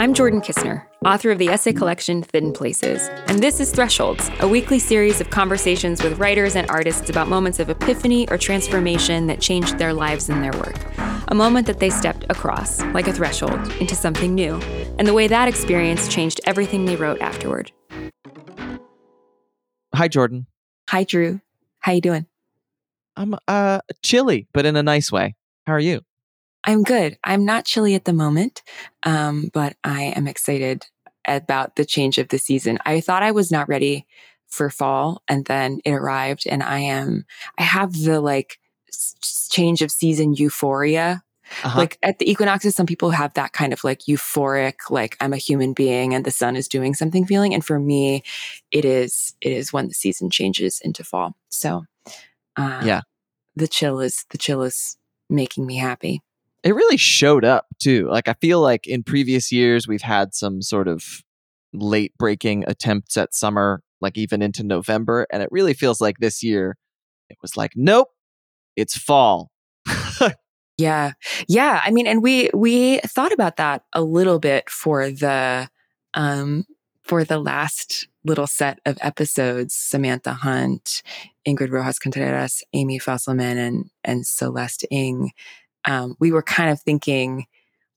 I'm Jordan Kisner, author of the essay collection Thin Places, and this is Thresholds, a weekly series of conversations with writers and artists about moments of epiphany or transformation that changed their lives and their work. A moment that they stepped across, like a threshold, into something new, and the way that experience changed everything they wrote afterward. Hi, Jordan. Hi, Drew. How you doing? I'm uh chilly, but in a nice way. How are you? I'm good. I'm not chilly at the moment, um, but I am excited about the change of the season. I thought I was not ready for fall, and then it arrived, and I am. I have the like change of season euphoria. Uh-huh. Like at the equinoxes, some people have that kind of like euphoric, like I'm a human being and the sun is doing something feeling. And for me, it is it is when the season changes into fall. So, uh, Yeah. the chill is the chill is making me happy. It really showed up too. Like I feel like in previous years we've had some sort of late breaking attempts at summer, like even into November, and it really feels like this year it was like, nope, it's fall. Yeah. Yeah. I mean, and we, we thought about that a little bit for the, um, for the last little set of episodes, Samantha Hunt, Ingrid Rojas Contreras, Amy Fusselman, and, and Celeste Ng. Um, we were kind of thinking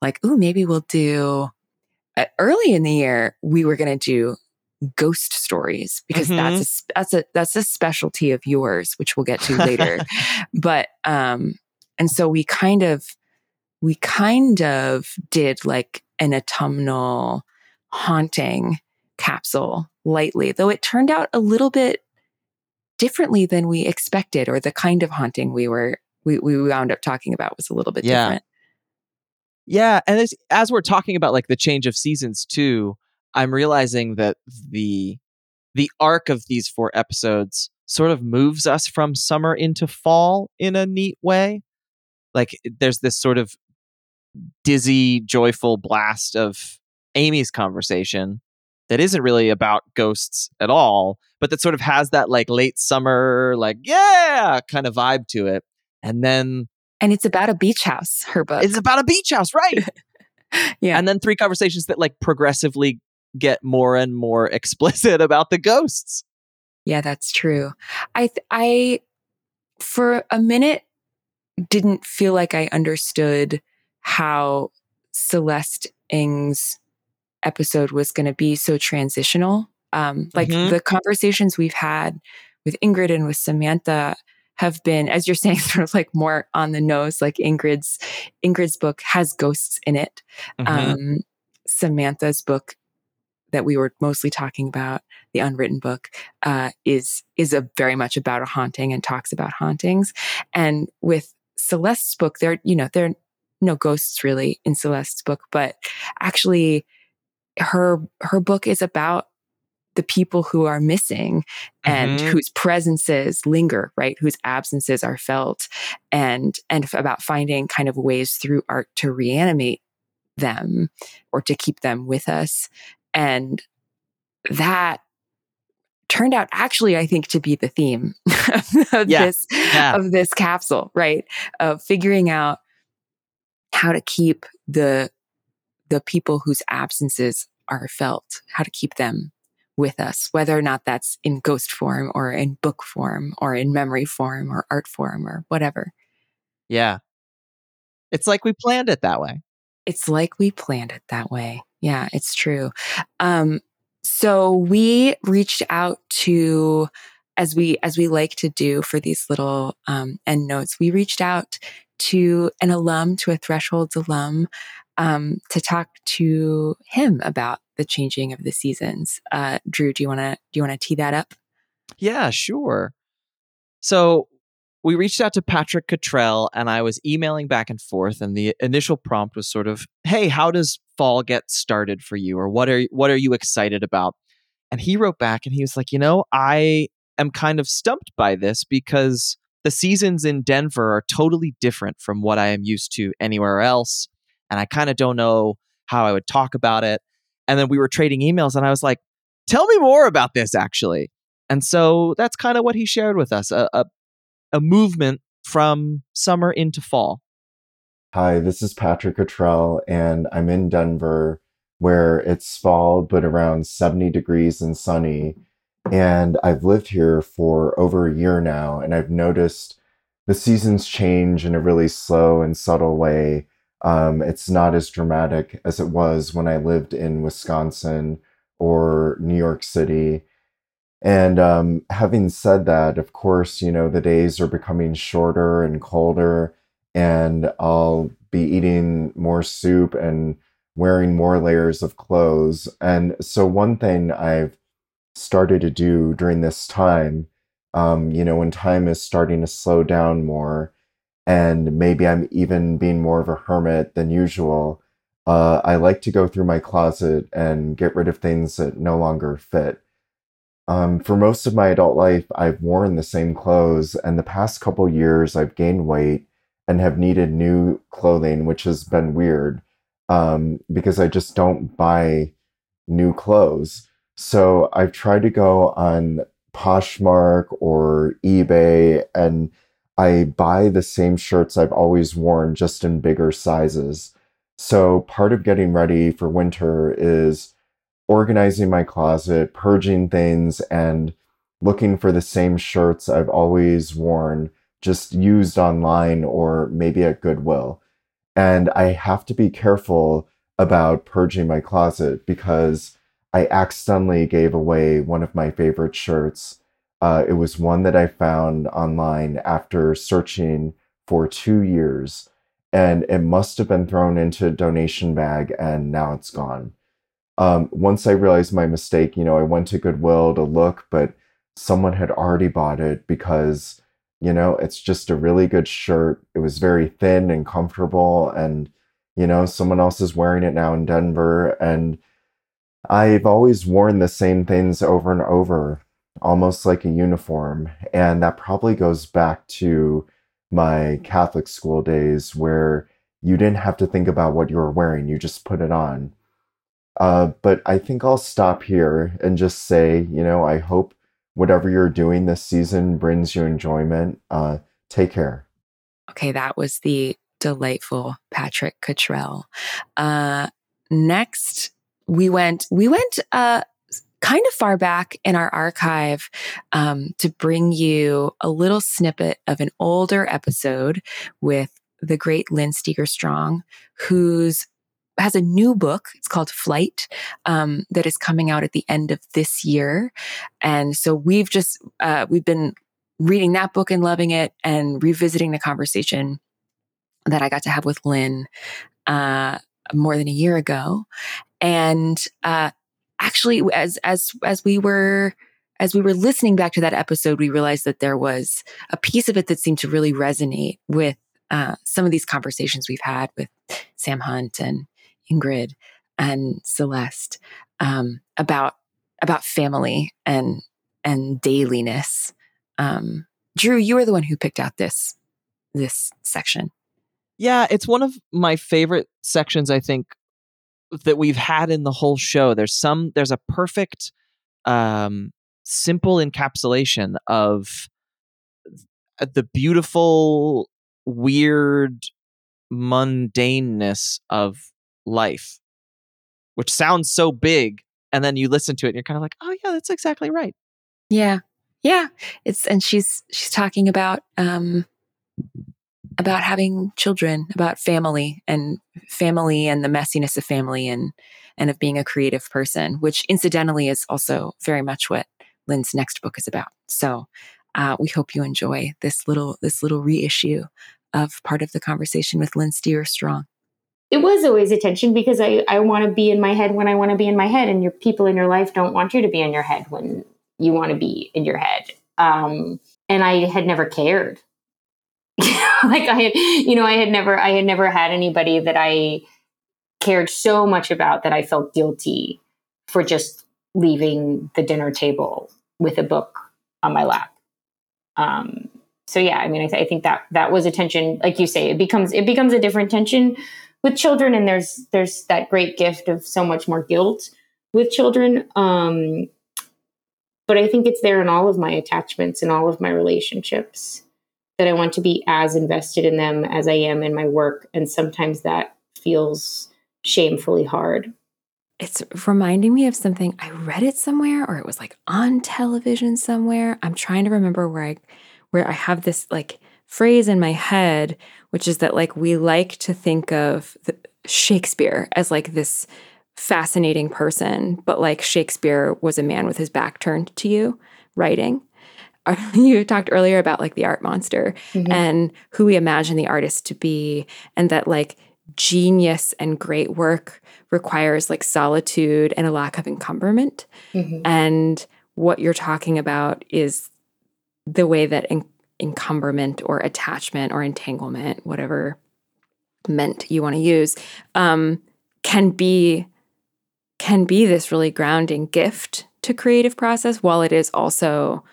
like, oh, maybe we'll do uh, early in the year, we were going to do ghost stories because that's a, that's a, that's a specialty of yours, which we'll get to later. But um and so we kind of we kind of did like an autumnal haunting capsule lightly though it turned out a little bit differently than we expected or the kind of haunting we were we, we wound up talking about was a little bit Yeah. different Yeah, and as, as we're talking about like the change of seasons too, I'm realizing that the the arc of these four episodes sort of moves us from summer into fall in a neat way. Like there's this sort of dizzy, joyful blast of Amy's conversation that isn't really about ghosts at all, but that sort of has that like late summer, like yeah, kind of vibe to it. And then and it's about a beach house her book it's about a beach house, right? yeah and then three conversations that like progressively get more and more explicit about the ghosts. Yeah, that's true. I th- I for a minute didn't feel like I understood how Celeste Ng's episode was going to be so transitional. Um, like Mhm. the conversations we've had with Ingrid and with Samantha have been, as you're saying, sort of like more on the nose. Like Ingrid's Ingrid's book has ghosts in it. Mm-hmm. Um, Samantha's book that we were mostly talking about, the unwritten book, uh, is is a very much about a haunting and talks about hauntings. And with Celeste's book, there, you know, there are no ghosts really in Celeste's book, but actually, her her book is about the people who are missing and Mhm. whose presences linger right whose absences are felt and and about finding kind of ways through art to reanimate them or to keep them with us and that turned out actually i think to be the theme of Yeah. this Yeah. of this capsule right of figuring out how to keep the the people whose absences are felt how to keep them with us whether or not that's in ghost form or in book form or in memory form or art form or whatever Yeah. It's like we planned it that way. it's like we planned it that way. Yeah, it's true. Um, so we reached out to, as we as we like to do for these little um, end notes, we reached out to an alum, to a Thresholds alum, um, to talk to him about the changing of the seasons. Uh, Drew, do you want to do you want to tee that up? Yeah, sure. So we reached out to Patrick Cottrell and I was emailing back and forth and the initial prompt was sort of, "Hey, how does fall get started for you or what are what are you excited about?" And he wrote back and he was like, "You know, I am kind of stumped by this because the seasons in Denver are totally different from what I am used to anywhere else and I kind of don't know how I would talk about it." And then we were trading emails and I was like, "Tell me more about this actually." And so that's kind of what he shared with us a, a, a movement from summer into fall. Hi, this is Patrick Cottrell, and I'm in Denver where it's fall but around 70 degrees and sunny. And I've lived here for over a year now, and I've noticed the seasons change in a really slow and subtle way. Um, it's not as dramatic as it was when I lived in Wisconsin or New York City. And um, having said that, of course, you know, the days are becoming shorter and colder, and I'll be eating more soup and wearing more layers of clothes. And so, one thing I've started to do during this time, um, you know, when time is starting to slow down more, and maybe I'm even being more of a hermit than usual, uh, I like to go through my closet and get rid of things that no longer fit. Um, for most of my adult life, I've worn the same clothes, and the past couple years, I've gained weight and have needed new clothing, which has been weird um, because I just don't buy new clothes. So I've tried to go on Poshmark or eBay and I buy the same shirts I've always worn just in bigger sizes. So part of getting ready for winter is organizing my closet, purging things, and looking for the same shirts I've always worn, just used online or maybe at Goodwill. And I have to be careful about purging my closet because I accidentally gave away one of my favorite shirts. Uh, it was one that I found online after searching for two years, and it must have been thrown into a donation bag, and now it's gone. Um, once I realized my mistake, you know, I went to Goodwill to look, but someone had already bought it because, you know, it's just a really good shirt. It was very thin and comfortable, and, you know, someone else is wearing it now in Denver. And I've always worn the same things over and over, almost like a uniform. And that probably goes back to my Catholic school days where you didn't have to think about what you were wearing, you just put it on uh, but I think I'll stop here and just say, you know, I hope whatever you're doing this season brings you enjoyment. Uh, take care. Okay, that was the delightful Patrick Cottrell. Uh, next, we went we went uh, kind of far back in our archive um, to bring you a little snippet of an older episode with the great Lynn Steger Strong, whose has a new book. It's called Flight um, that is coming out at the end of this year, and so we've just uh, we've been reading that book and loving it, and revisiting the conversation that I got to have with Lynn uh, more than a year ago, and uh, actually, as as as we were as we were listening back to that episode, we realized that there was a piece of it that seemed to really resonate with uh, some of these conversations we've had with Sam Hunt and Ingrid and Celeste um, about about family and and dailiness. Um, Drew, you were the one who picked out this this section. Yeah, it's one of my favorite sections. I think that we've had in the whole show. There's some. There's a perfect, um, simple encapsulation of the beautiful, weird mundaneness of life, which sounds so big. And then you listen to it and you're kind of like, oh, yeah, that's exactly right. Yeah. Yeah. It's, and she's, she's talking about, um, about having children, about family and family and the messiness of family and, and of being a creative person, which incidentally is also very much what Lynn's next book is about. So, uh, we hope you enjoy this little, this little reissue of part of the conversation with Lynn Steger Strong it was always a tension because I, I want to be in my head when I want to be in my head, and your people in your life don't want you to be in your head when you want to be in your head. Um, and I had never cared. like I had, you know, I had never, I had never had anybody that I cared so much about that I felt guilty for just leaving the dinner table with a book on my lap. Um, so yeah, I mean, I, th- I think that that was a tension, like you say, it becomes it becomes a different tension with children and there's there's that great gift of so much more guilt with children. Um but i think it's there in all of my attachments and all of my relationships that i want to be as invested in them as i am in my work and sometimes that feels shamefully hard it's reminding me of something I read it somewhere or it was like on television somewhere. I'm trying to remember where I where I have this like phrase in my head which is that like we like to think of the, Shakespeare as like this fascinating person, but like Shakespeare was a man with his back turned to you writing. You talked earlier about like the art monster mm-hmm. and who we imagine the artist to be, and that like genius and great work requires like solitude and a lack of encumberment. Mm-hmm. And what you're talking about is the way that en- encumberment or attachment or entanglement, whatever meant you want to use, um, can be can be this really grounding gift to creative process while it is also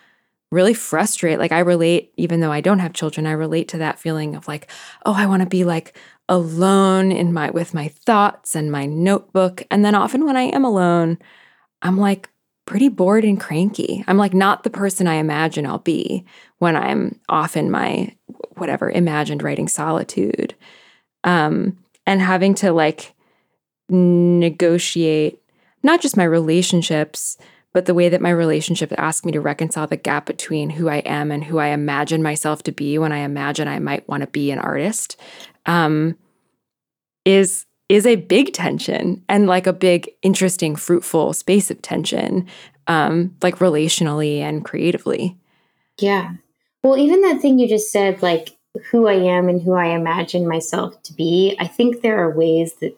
really frustrate like i relate even though i don't have children i relate to that feeling of like oh i want to be like alone in my with my thoughts and my notebook. And then often when i am alone i'm like pretty bored and cranky. I'm like not the person i imagine i'll be when i'm off in my whatever imagined writing solitude. Um and having to like negotiate not just my relationships but the way that my relationship asked me to reconcile the gap between who I am and who I imagine myself to be when I imagine I might want to be an artist um, is is a big tension and like a big interesting fruitful space of tension um, like relationally and creatively. Yeah. Well even that thing you just said like who i am and who i imagine myself to be i think there are ways that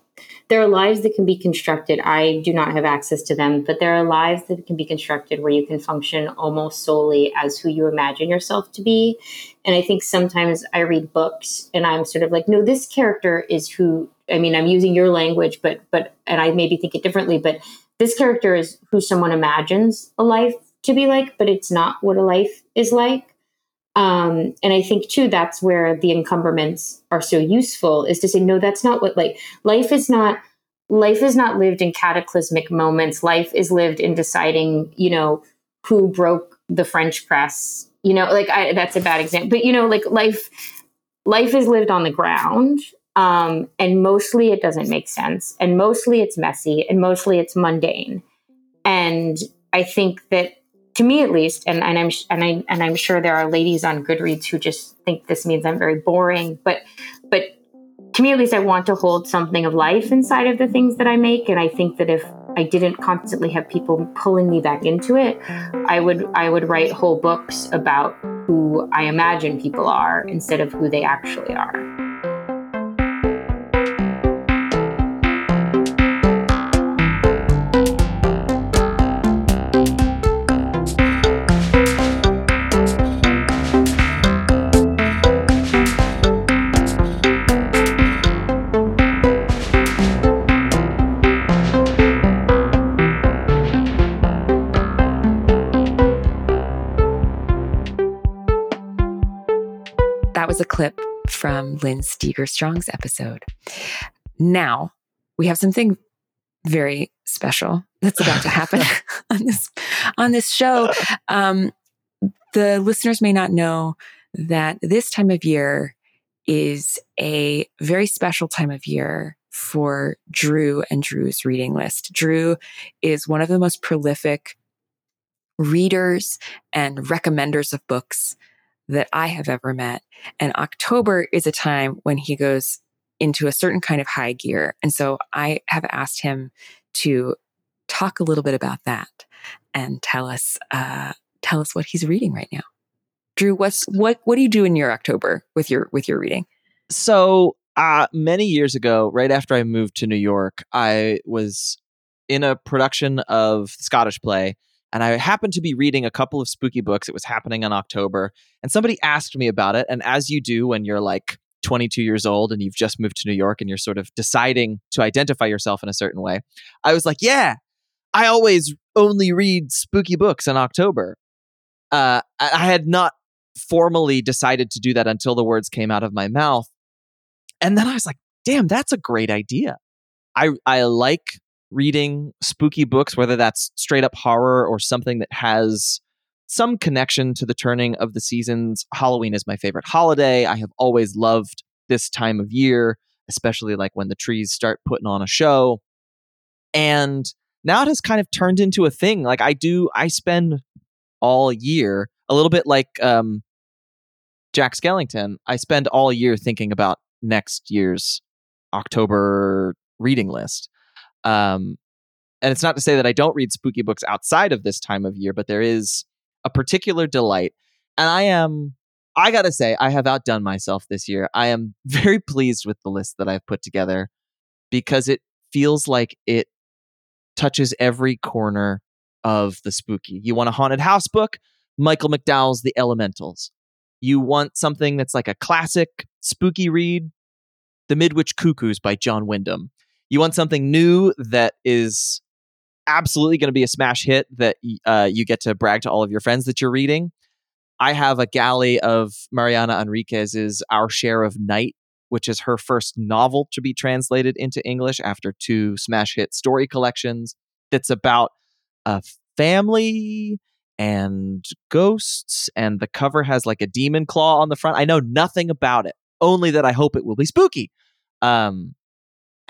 there are lives that can be constructed. I do not have access to them, but there are lives that can be constructed where you can function almost solely as who you imagine yourself to be. And I think sometimes I read books and I'm sort of like, no, this character is who. I mean, I'm using your language, but but and I maybe think it differently, but this character is who someone imagines a life to be like, but it's not what a life is like. Um, and I think too that's where the encumberments are so useful is to say, no, that's not what like life is not life is not lived in cataclysmic moments. Life is lived in deciding, you know, who broke the French press. You know, like I, that's a bad example, but you know, like life life is lived on the ground. Um, and mostly it doesn't make sense. And mostly it's messy and mostly it's mundane. And I think that to me at least, and, and I'm and I and I'm sure there are ladies on Goodreads who just think this means I'm very boring, but but to me at least I want to hold something of life inside of the things that I make. And I think that if I didn't constantly have people pulling me back into it, I would I would write whole books about who I imagine people are instead of who they actually are. From Lynn Steger-Strong's episode. Now we have something very special that's about to happen on this on this show. Um, the listeners may not know that this time of year is a very special time of year for Drew and Drew's reading list. Drew is one of the most prolific readers and recommenders of books that I have ever met. And October is a time when he goes into a certain kind of high gear. And so I have asked him to talk a little bit about that and tell us uh, tell us what he's reading right now. Drew, what's what what do you do in your October with your with your reading? So uh, many years ago, right after I moved to New York, I was in a production of Scottish play and I happened to be reading a couple of spooky books. It was happening in October, and somebody asked me about it. And as you do when you're like 22 years old and you've just moved to New York and you're sort of deciding to identify yourself in a certain way, I was like, yeah, I always only read spooky books in October. Uh, I had not formally decided to do that until the words came out of my mouth. And then I was like, damn, that's a great idea. I, I like reading spooky books, whether that's straight up horror or something that has some connection to the turning of the seasons. Halloween is my favorite holiday. I have always loved this time of year, especially like when the trees start putting on a show. And now it has kind of turned into a thing. Like I do, I spend all year a little bit like um, Jack Skellington. I spend all year thinking about next year's October reading list. Um, and it's not to say that I don't read spooky books outside of this time of year, but there is a particular delight. And I am, I gotta say, I have outdone myself this year. I am very pleased with the list that I've put together because it feels like it touches every corner of the spooky. You want a haunted house book? Michael McDowell's The Elementals. You want something that's like a classic spooky read? The Midwich Cuckoos by John Wyndham. You want something new that is absolutely going to be a smash hit that uh, you get to brag to all of your friends that you're reading. I have a galley of Mariana Enriquez's Our Share of Night, which is her first novel to be translated into English after two smash hit story collections. That's about a family and ghosts, and the cover has like a demon claw on the front. I know nothing about it, only that I hope it will be spooky. Um,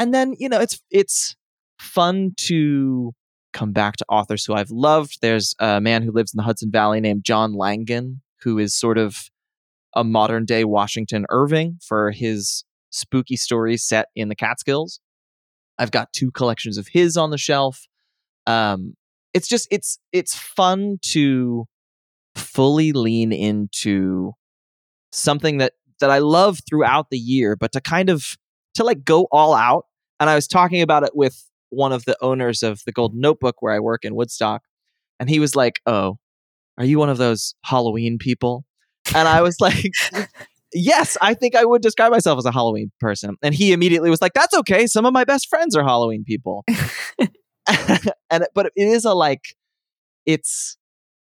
and then you know it's it's fun to come back to authors who I've loved. There's a man who lives in the Hudson Valley named John Langan, who is sort of a modern day Washington Irving for his spooky stories set in the Catskills. I've got two collections of his on the shelf. Um, it's just it's it's fun to fully lean into something that that I love throughout the year, but to kind of to like go all out. And I was talking about it with one of the owners of the Golden Notebook where I work in Woodstock, and he was like, "Oh, are you one of those Halloween people?" And I was like, "Yes, I think I would describe myself as a Halloween person." And he immediately was like, "That's okay. Some of my best friends are Halloween people." and but it is a like, it's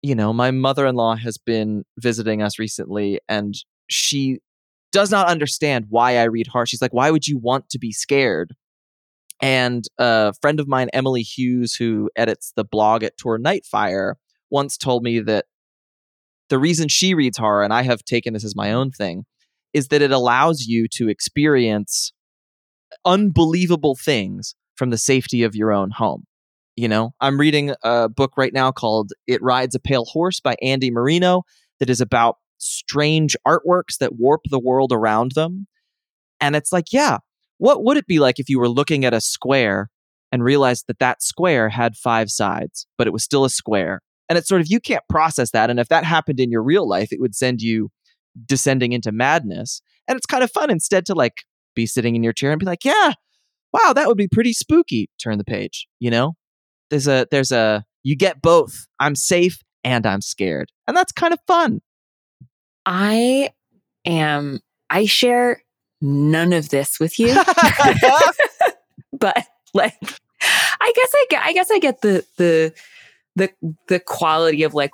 you know, my mother-in-law has been visiting us recently, and she does not understand why I read horror. She's like, "Why would you want to be scared?" And a friend of mine, Emily Hughes, who edits the blog at Tor Nightfire, once told me that the reason she reads horror, and I have taken this as my own thing, is that it allows you to experience unbelievable things from the safety of your own home. You know, I'm reading a book right now called It Rides a Pale Horse by Andy Marino that is about strange artworks that warp the world around them. And it's like, yeah, what would it be like if you were looking at a square and realized that that square had five sides, but it was still a square? And it's sort of, you can't process that. And if that happened in your real life, it would send you descending into madness. And it's kind of fun instead to like be sitting in your chair and be like, yeah, wow, that would be pretty spooky. Turn the page, you know? There's a, there's a, you get both. I'm safe and I'm scared. And that's kind of fun. I am, I share none of this with you. but like I guess I get I guess I get the the the the quality of like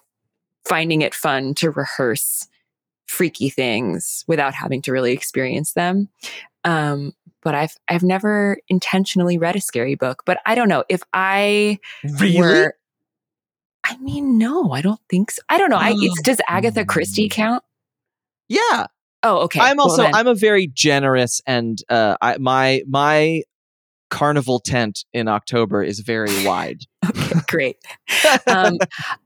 finding it fun to rehearse freaky things without having to really experience them. Um, but I've I've never intentionally read a scary book. But I don't know if I really. Were, I mean, no, I don't think so. I don't know. I, does Agatha Christie count? Yeah, Oh, okay. I'm also well, I'm a very generous and uh, I, my my carnival tent in October is very wide. okay, great. um,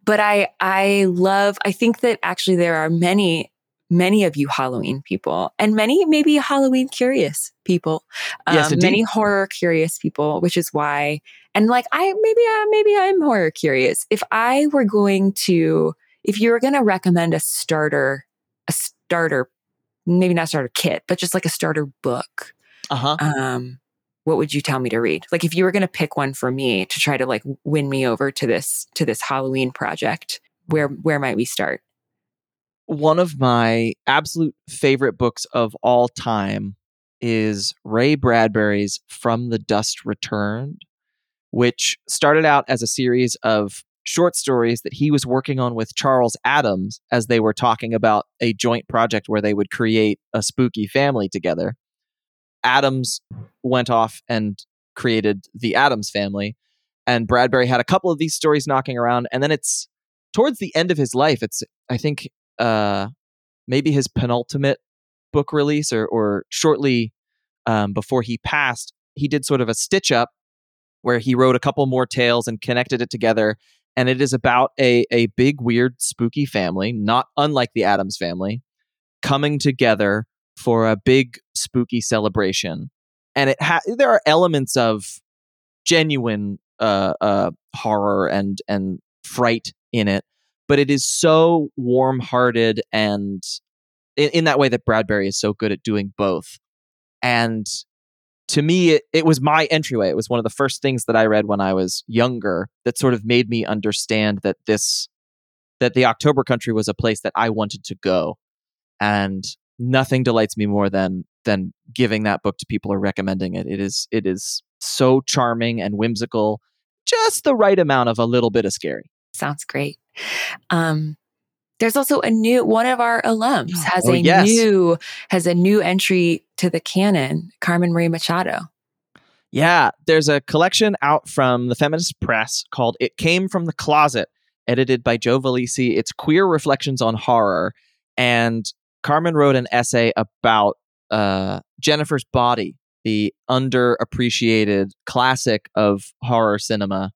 but I I love. I think that actually there are many many of you Halloween people and many maybe Halloween curious people. Um, yes, many horror curious people, which is why. And like I maybe I, uh, maybe I'm horror curious. If I were going to, if you were going to recommend a starter a starter maybe not starter kit, but just like a starter book. Uh-huh. Um, what would you tell me to read? Like if you were going to pick one for me to try to like win me over to this to this Halloween project, where where might we start? One of my absolute favorite books of all time is Ray Bradbury's From the Dust Returned, which started out as a series of short stories that he was working on with Charles Addams as they were talking about a joint project where they would create a spooky family together. Addams went off and created the Addams family. And Bradbury had a couple of these stories knocking around. And then it's towards the end of his life, it's, I think, uh, maybe his penultimate book release or, or shortly um, before he passed, he did sort of a stitch up where he wrote a couple more tales and connected it together. And it is about a, a big, weird, spooky family, not unlike the Addams family, coming together for a big, spooky celebration. And it ha- there are elements of genuine uh, uh, horror and and fright in it, but it is so warm-hearted and in, in that way that Bradbury is so good at doing both. And to me, it, it was my entryway. It was one of the first things that I read when I was younger that sort of made me understand that this, that the October country was a place that I wanted to go. And nothing delights me more than than giving that book to people or recommending it. It is it is so charming and whimsical, just the right amount of a little bit of scary. Sounds great. Um, there's also a new one of our alums has Oh, a yes. new has a new entry to the canon, Carmen Maria Machado. Yeah, there's a collection out from the feminist press called It Came from the Closet, edited by Joe Vallese. It's queer reflections on horror. And Carmen wrote an essay about uh, Jennifer's Body, the underappreciated classic of horror cinema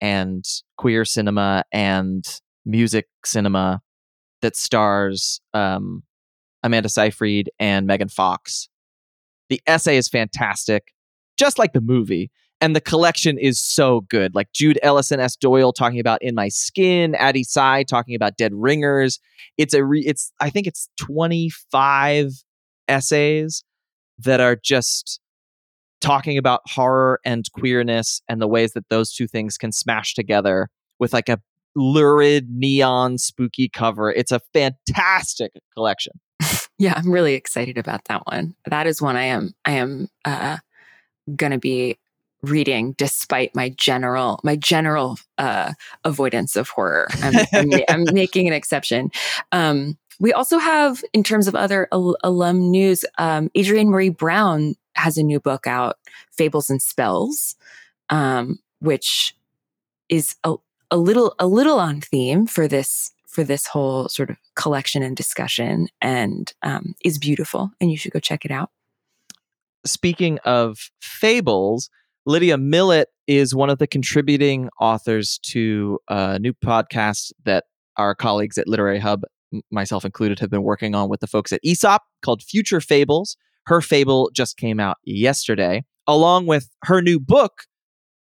and queer cinema and music cinema that stars um, Amanda Seyfried and Megan Fox. The essay is fantastic just like the movie. And the collection is so good. Like Jude Ellison S. Doyle talking about In My Skin, Addie Tsai talking about Dead Ringers. It's a re- it's I think it's 25 essays that are just talking about horror and queerness and the ways that those two things can smash together with like a lurid neon spooky cover. It's a fantastic collection. Yeah, I'm really excited about that one. That is one I am I am uh gonna be reading despite my general my general uh avoidance of horror. I'm, I'm, I'm making an exception. Um we also have, in terms of other al- alum news, um, Adrienne Maree Brown has a new book out, Fables and Spells, um, which is a, a little a little on theme for this for this whole sort of collection and discussion, and um, is beautiful. And you should go check it out. speaking of fables, Lydia Millet is one of the contributing authors to a new podcast that our colleagues at Literary Hub, myself included, have been working on with the folks at Aesop called Future Fables. Her fable just came out yesterday, along with her new book,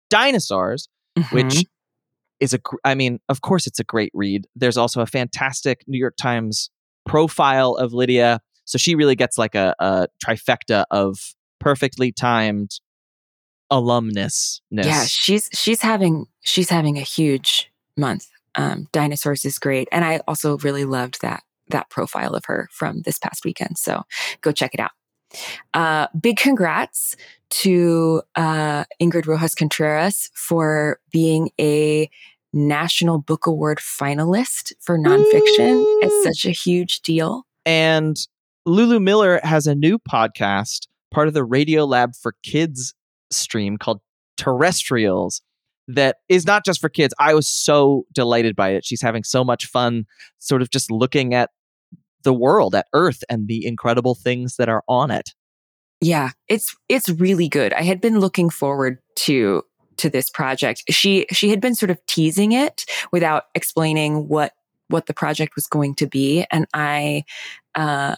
Dinosaurs, which Mhm. Is a I mean, of course it's a great read. There's also a fantastic New York Times profile of Lydia. So she really gets like a, a trifecta of perfectly timed alumnusness. yeah, she's she's having she's having a huge month. Um, Dinosaurs is great, and I also really loved that that profile of her from this past weekend. So go check it out. Uh, big congrats to uh, Ingrid Rojas Contreras for being a National Book Award finalist for nonfiction. It's such a huge deal. And Lulu Miller has a new podcast, part of the Radiolab for Kids stream called Terrestrials, that is not just for kids. I was so delighted by it. She's having so much fun, sort of just looking at the world, at Earth, and the incredible things that are on it. Yeah, it's it's really good. I had been looking forward to to this project. She she had been sort of teasing it without explaining what what the project was going to be, and I uh,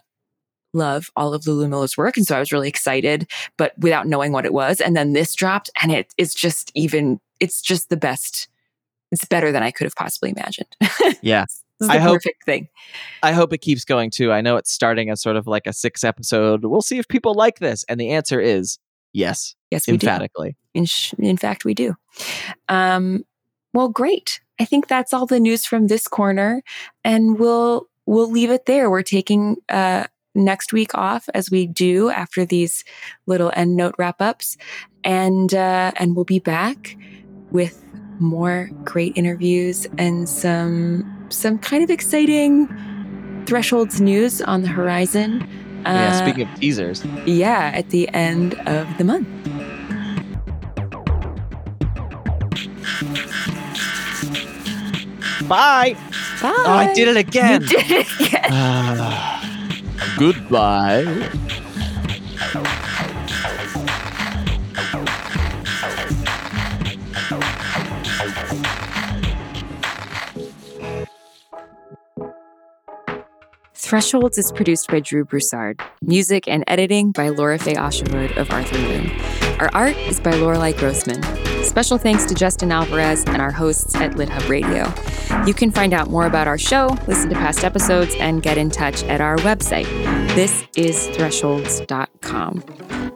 love all of Lulu Miller's work, and so I was really excited, but without knowing what it was. And then this dropped, and it it's just even it's just the best. It's better than I could have possibly imagined. Yeah. This is the I hope- perfect thing. I hope it keeps going too. I know it's starting as sort of like a six episode. We'll see if people like this. And the answer is yes, Yes, we do. emphatically. In, sh- in fact, we do. Um, well, great. I think that's all the news from this corner, and we'll we'll leave it there. We're taking uh, next week off, as we do after these little end note wrap ups, and uh, and we'll be back with more great interviews and some some kind of exciting thresholds news on the horizon. yeah, Uh, speaking of teasers. yeah, at the end of the month. Bye. Bye. Oh, I did it again. You did it again. Ah, goodbye. Thresholds is produced by Drew Broussard. Music and editing by Lora-Faye Åshuvud of Arthur Moon. Our art is by Lorelei Grossman. Special thanks to Justin Alvarez and our hosts at LitHub Radio. You can find out more about our show, listen to past episodes, and get in touch at our website. This is thresholds.com.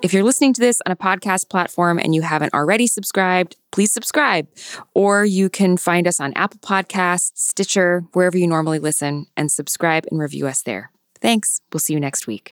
If you're listening to this on a podcast platform and you haven't already subscribed, please subscribe. Or you can find us on Apple Podcasts, Stitcher, wherever you normally listen, and subscribe and review us there. Thanks. We'll see you next week.